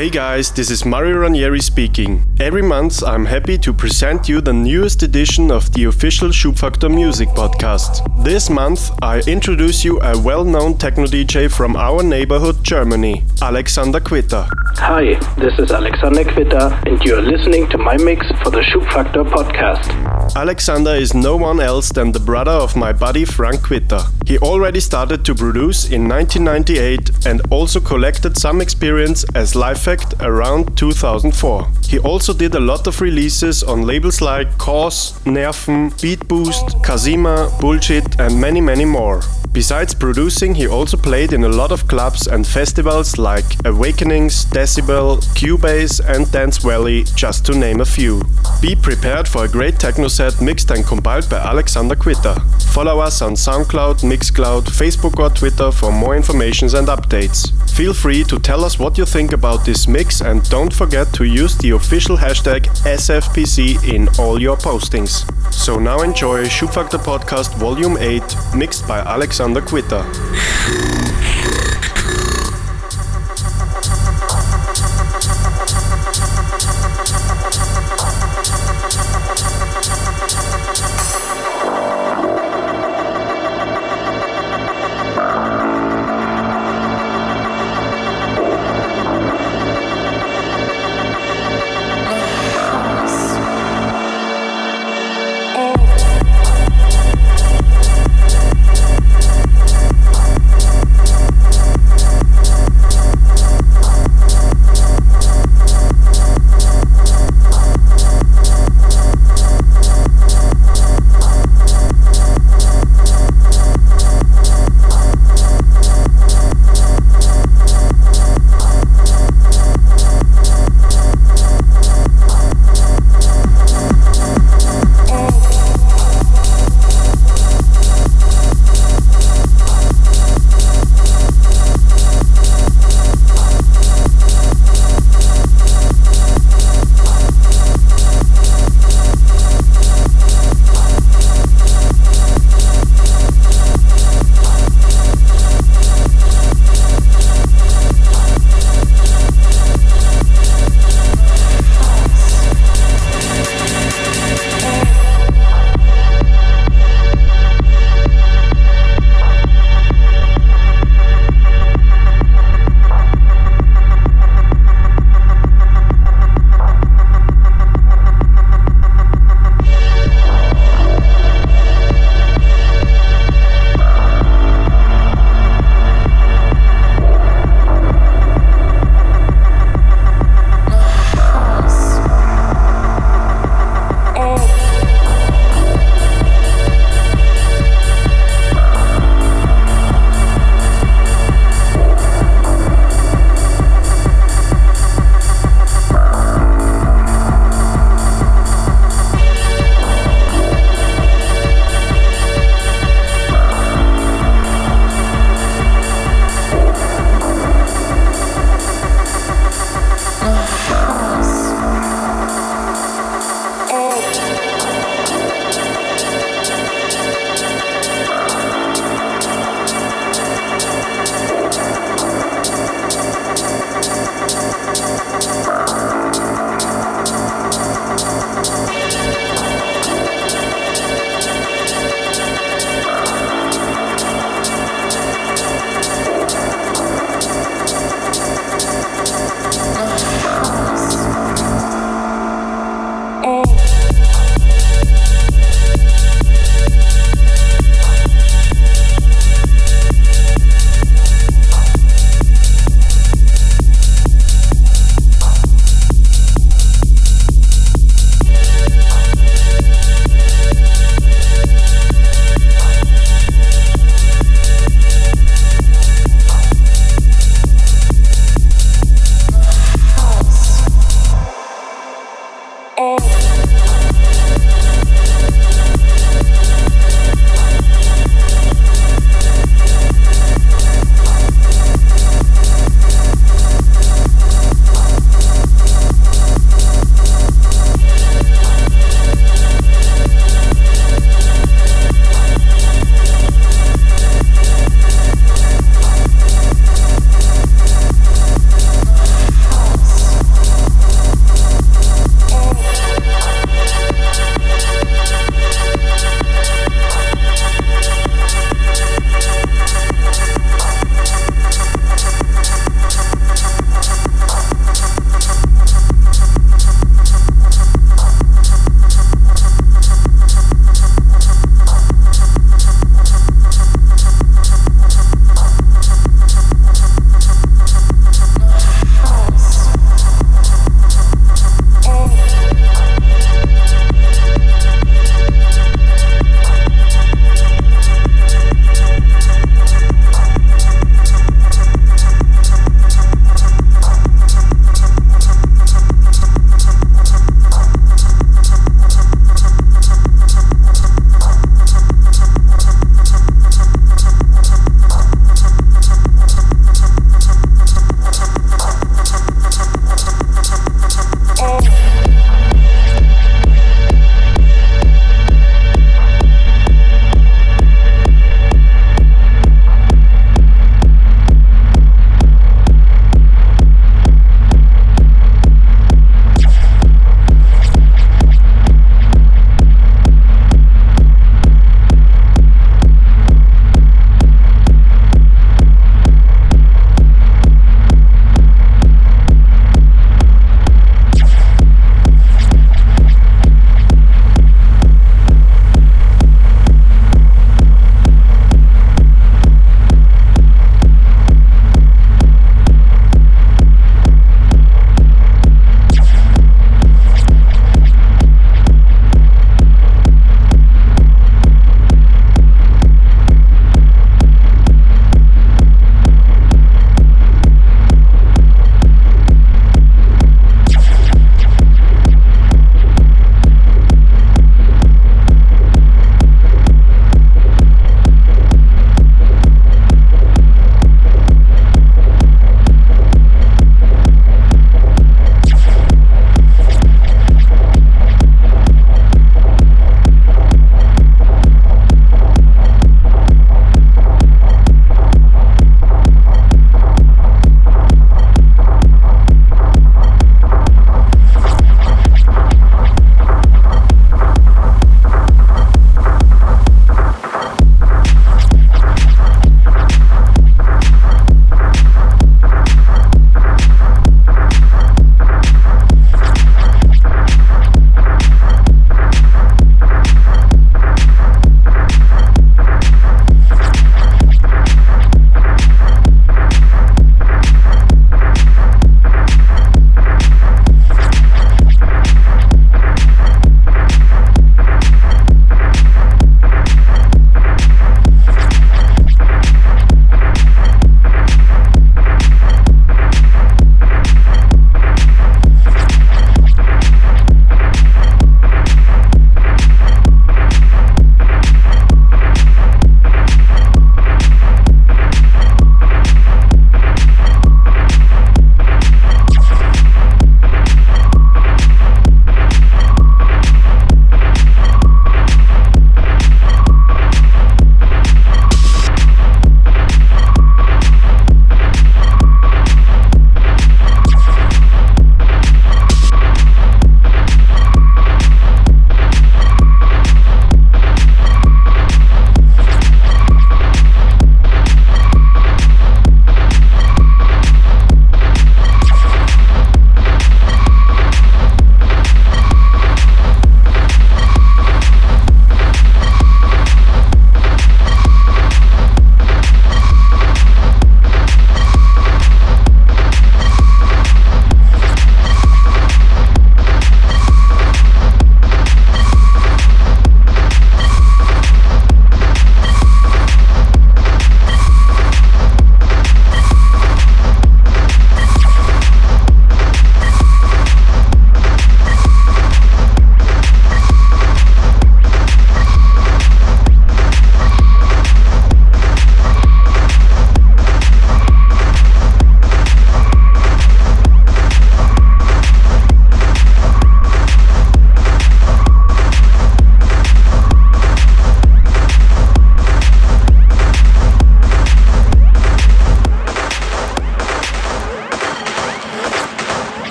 Hey guys, this is Mario Ranieri speaking. Every month I'm happy to present you the newest edition of the official Schubfaktor Music podcast. This month I introduce you a well-known techno DJ from our neighborhood Germany, Alexander Kvitta. Hi, this is Alexander Kvitta and you're listening to my mix for the Schubfaktor podcast. Alexander is no one else than the brother of my buddy Frank Kvitta. He already started to produce in 1998 and also collected some experience as live Effect around 2004. He also did a lot of releases on labels like Cause, Nerven, Beat Boost, Kazima, Bullshit, and many, many more. Besides producing, he also played in a lot of clubs and festivals like Awakenings, Decibel, Q-Base, and Dance Valley, just to name a few. Be prepared for a great techno set mixed and compiled by Alexander Kvitta. Follow us on SoundCloud, Mixcloud, Facebook, or Twitter for more information and updates. Feel free to tell us what you think about this mix and don't forget to use the official hashtag SFPC in all your postings. So now enjoy Schubfaktor Podcast Volume 8 mixed by Alexander Kvitta.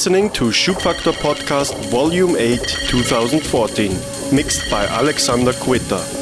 Listening to Schubfaktor Podcast Volume 8 2014, mixed by Alexander Kvitta.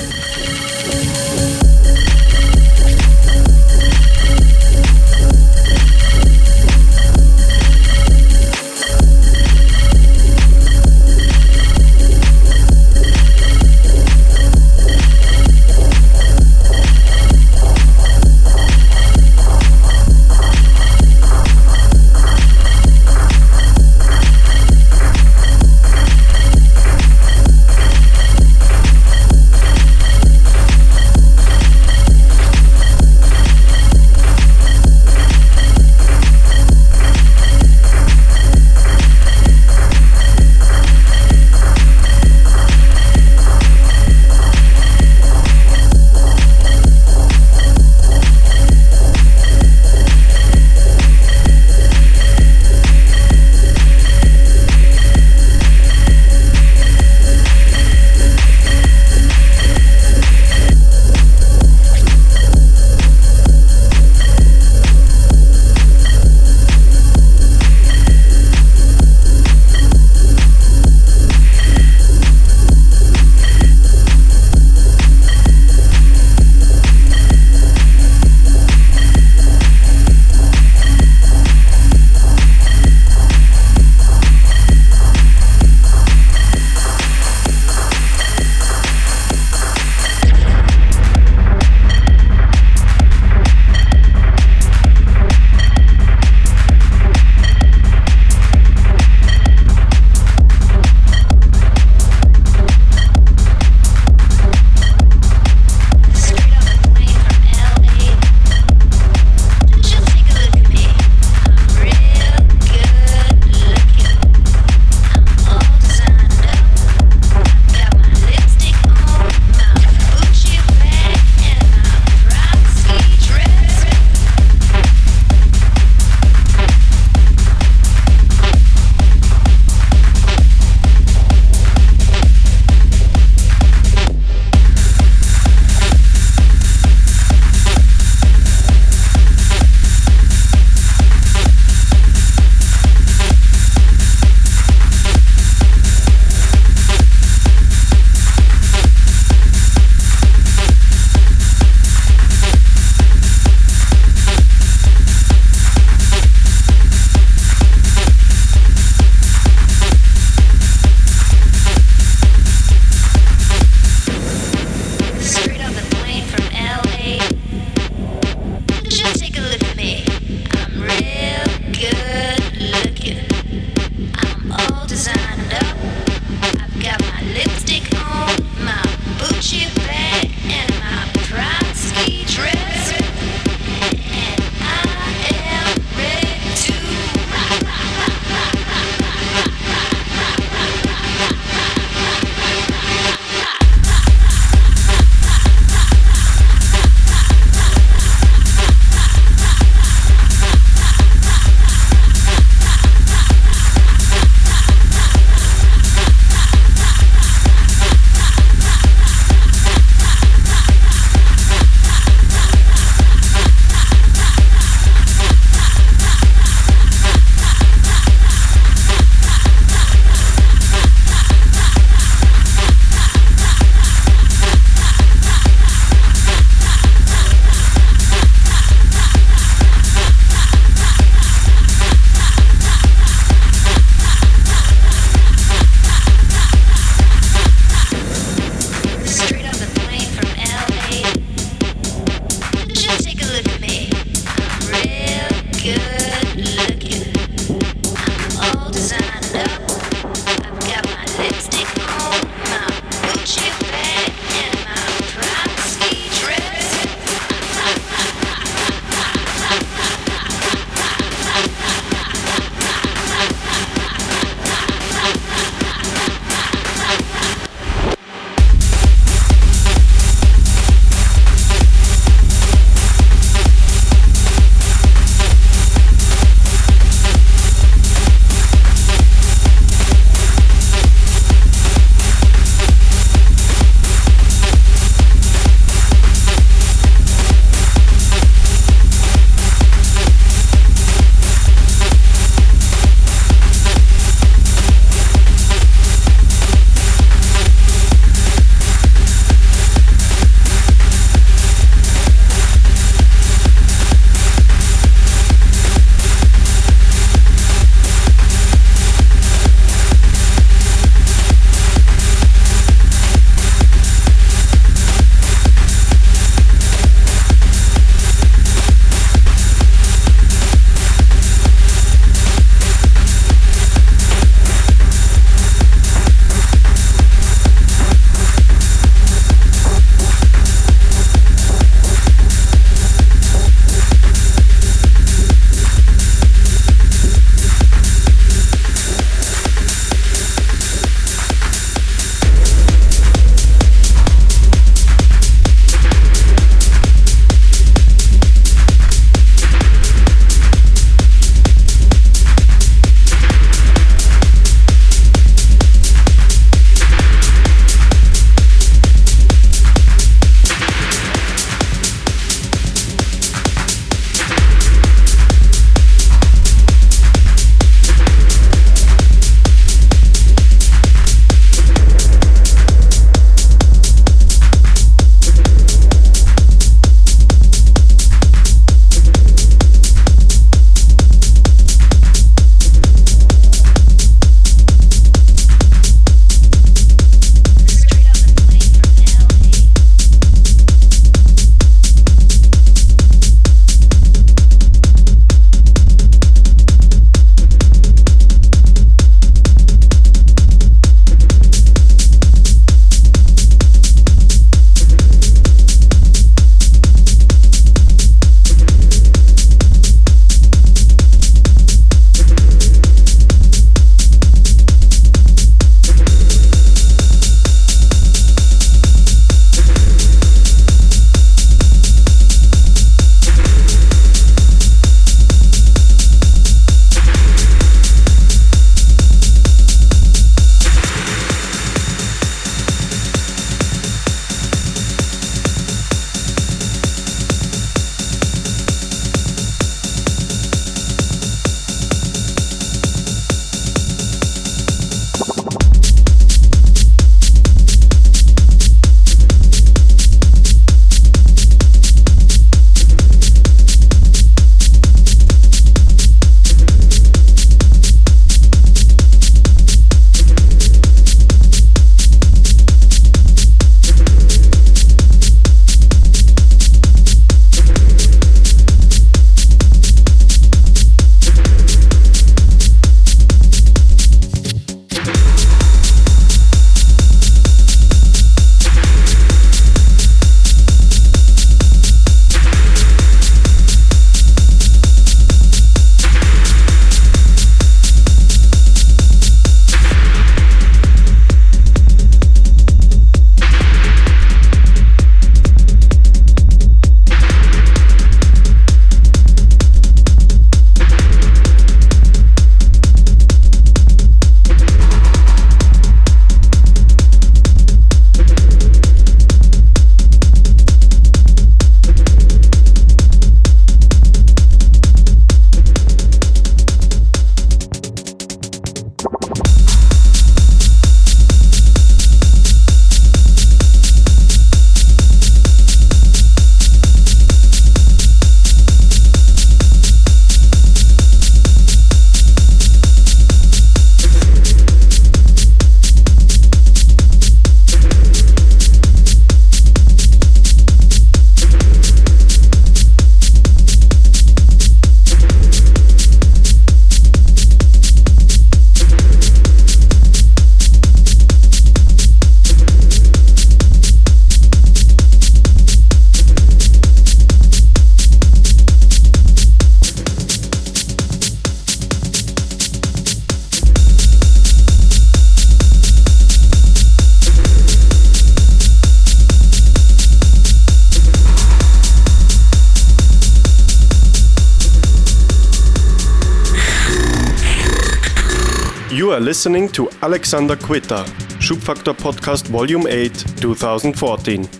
Listening to Alexander Kvitta, Schubfaktor Podcast Volume 8, 2014.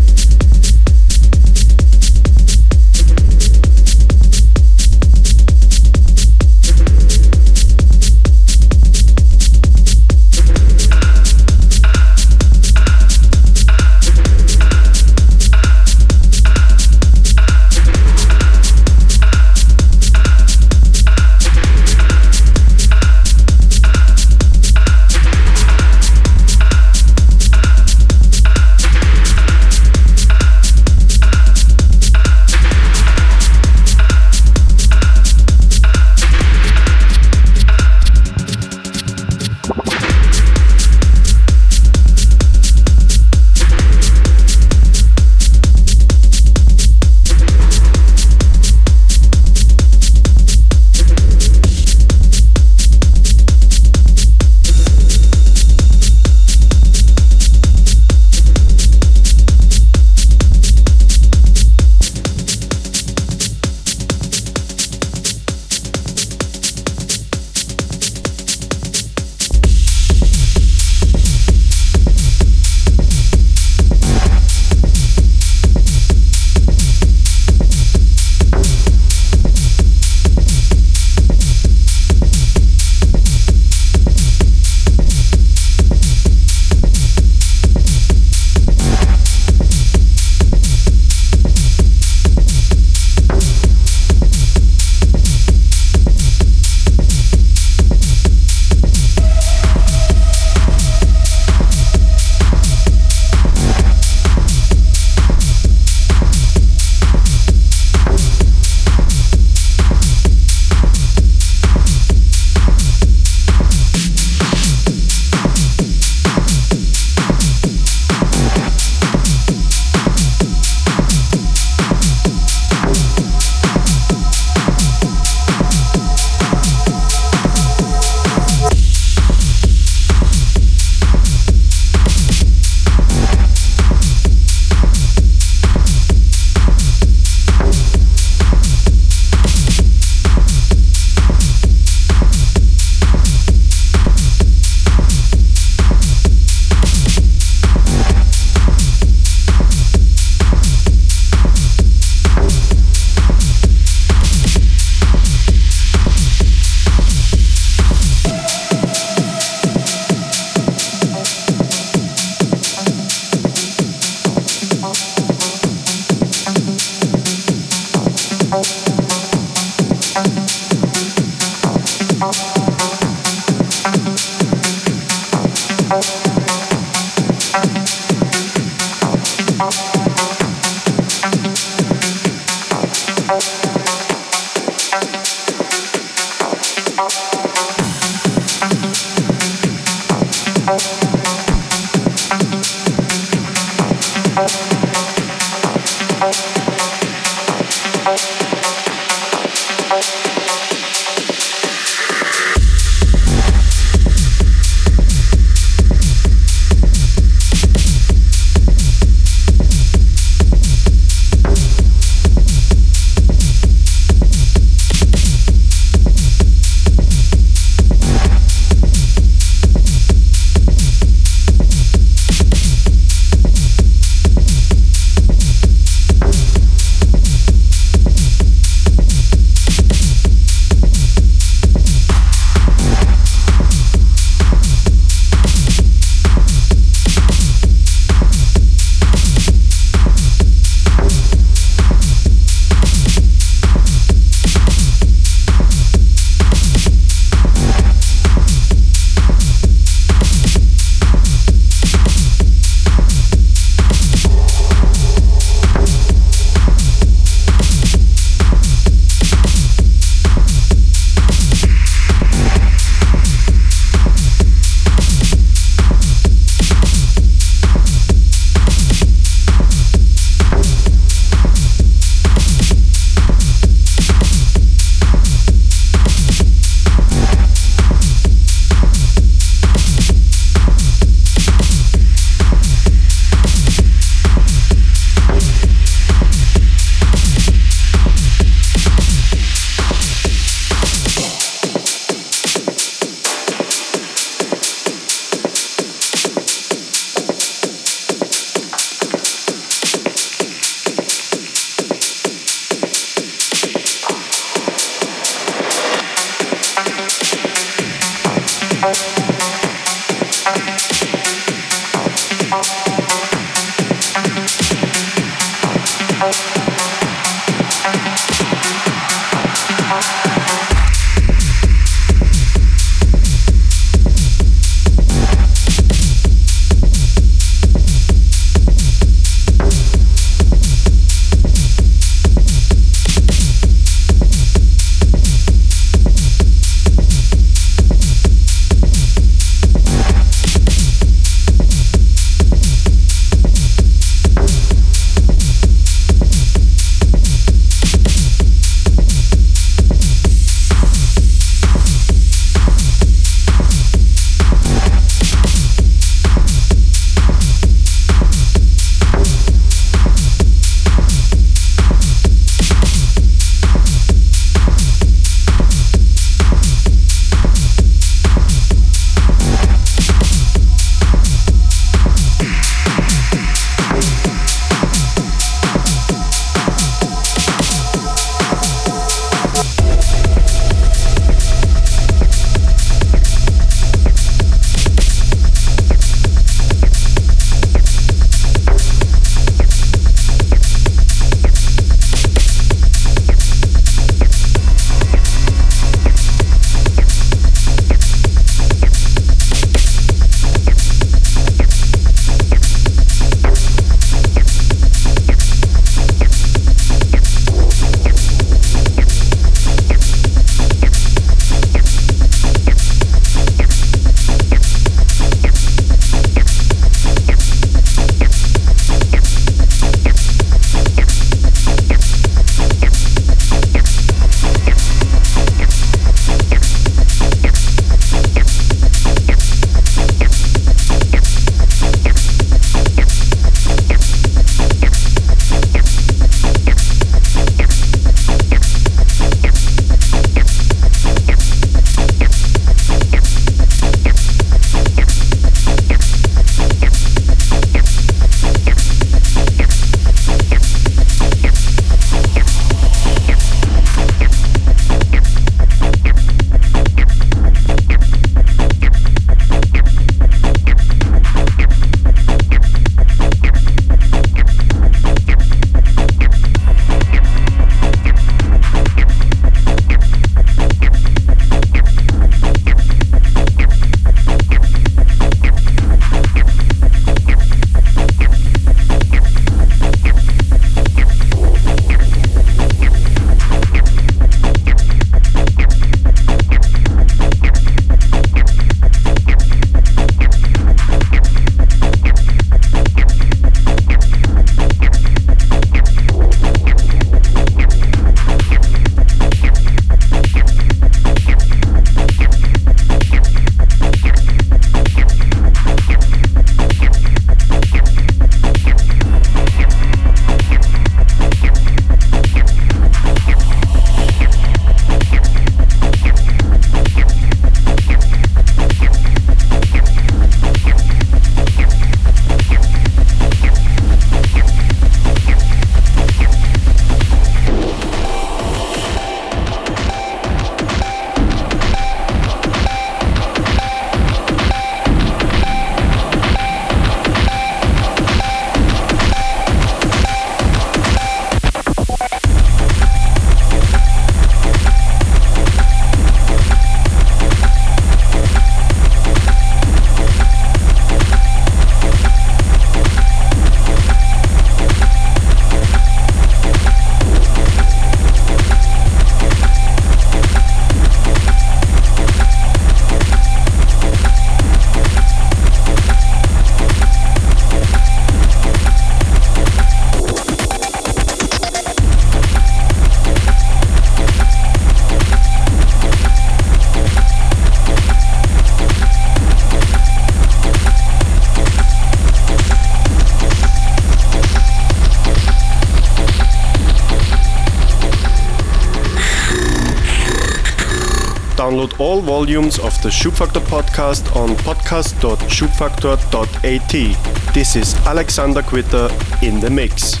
All volumes of the Schubfaktor podcast on podcast.schubfaktor.at. This is Alexander Kvitta in the mix.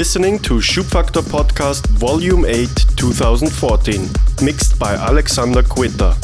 Listening to Schubfaktor Podcast Volume 8 2014, mixed by Alexander Kvitta.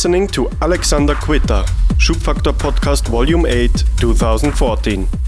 Listening to Alexander Kvitta, Schubfaktor Podcast Volume 8, 2014.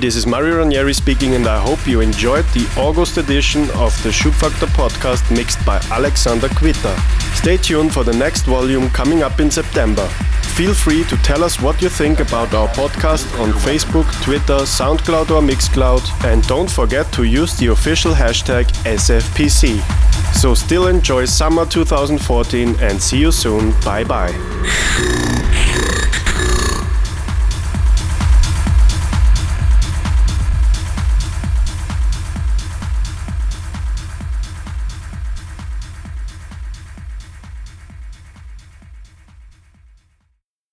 This is Mario Ranieri speaking, and I hope you enjoyed the August edition of the Schubfaktor podcast mixed by Alexander Kvitta. Stay tuned for the next volume coming up in September. Feel free to tell us what you think about our podcast on Facebook, Twitter, SoundCloud, or Mixcloud, and don't forget to use the official hashtag SFPC. So, still enjoy summer 2014 and see you soon. Bye bye.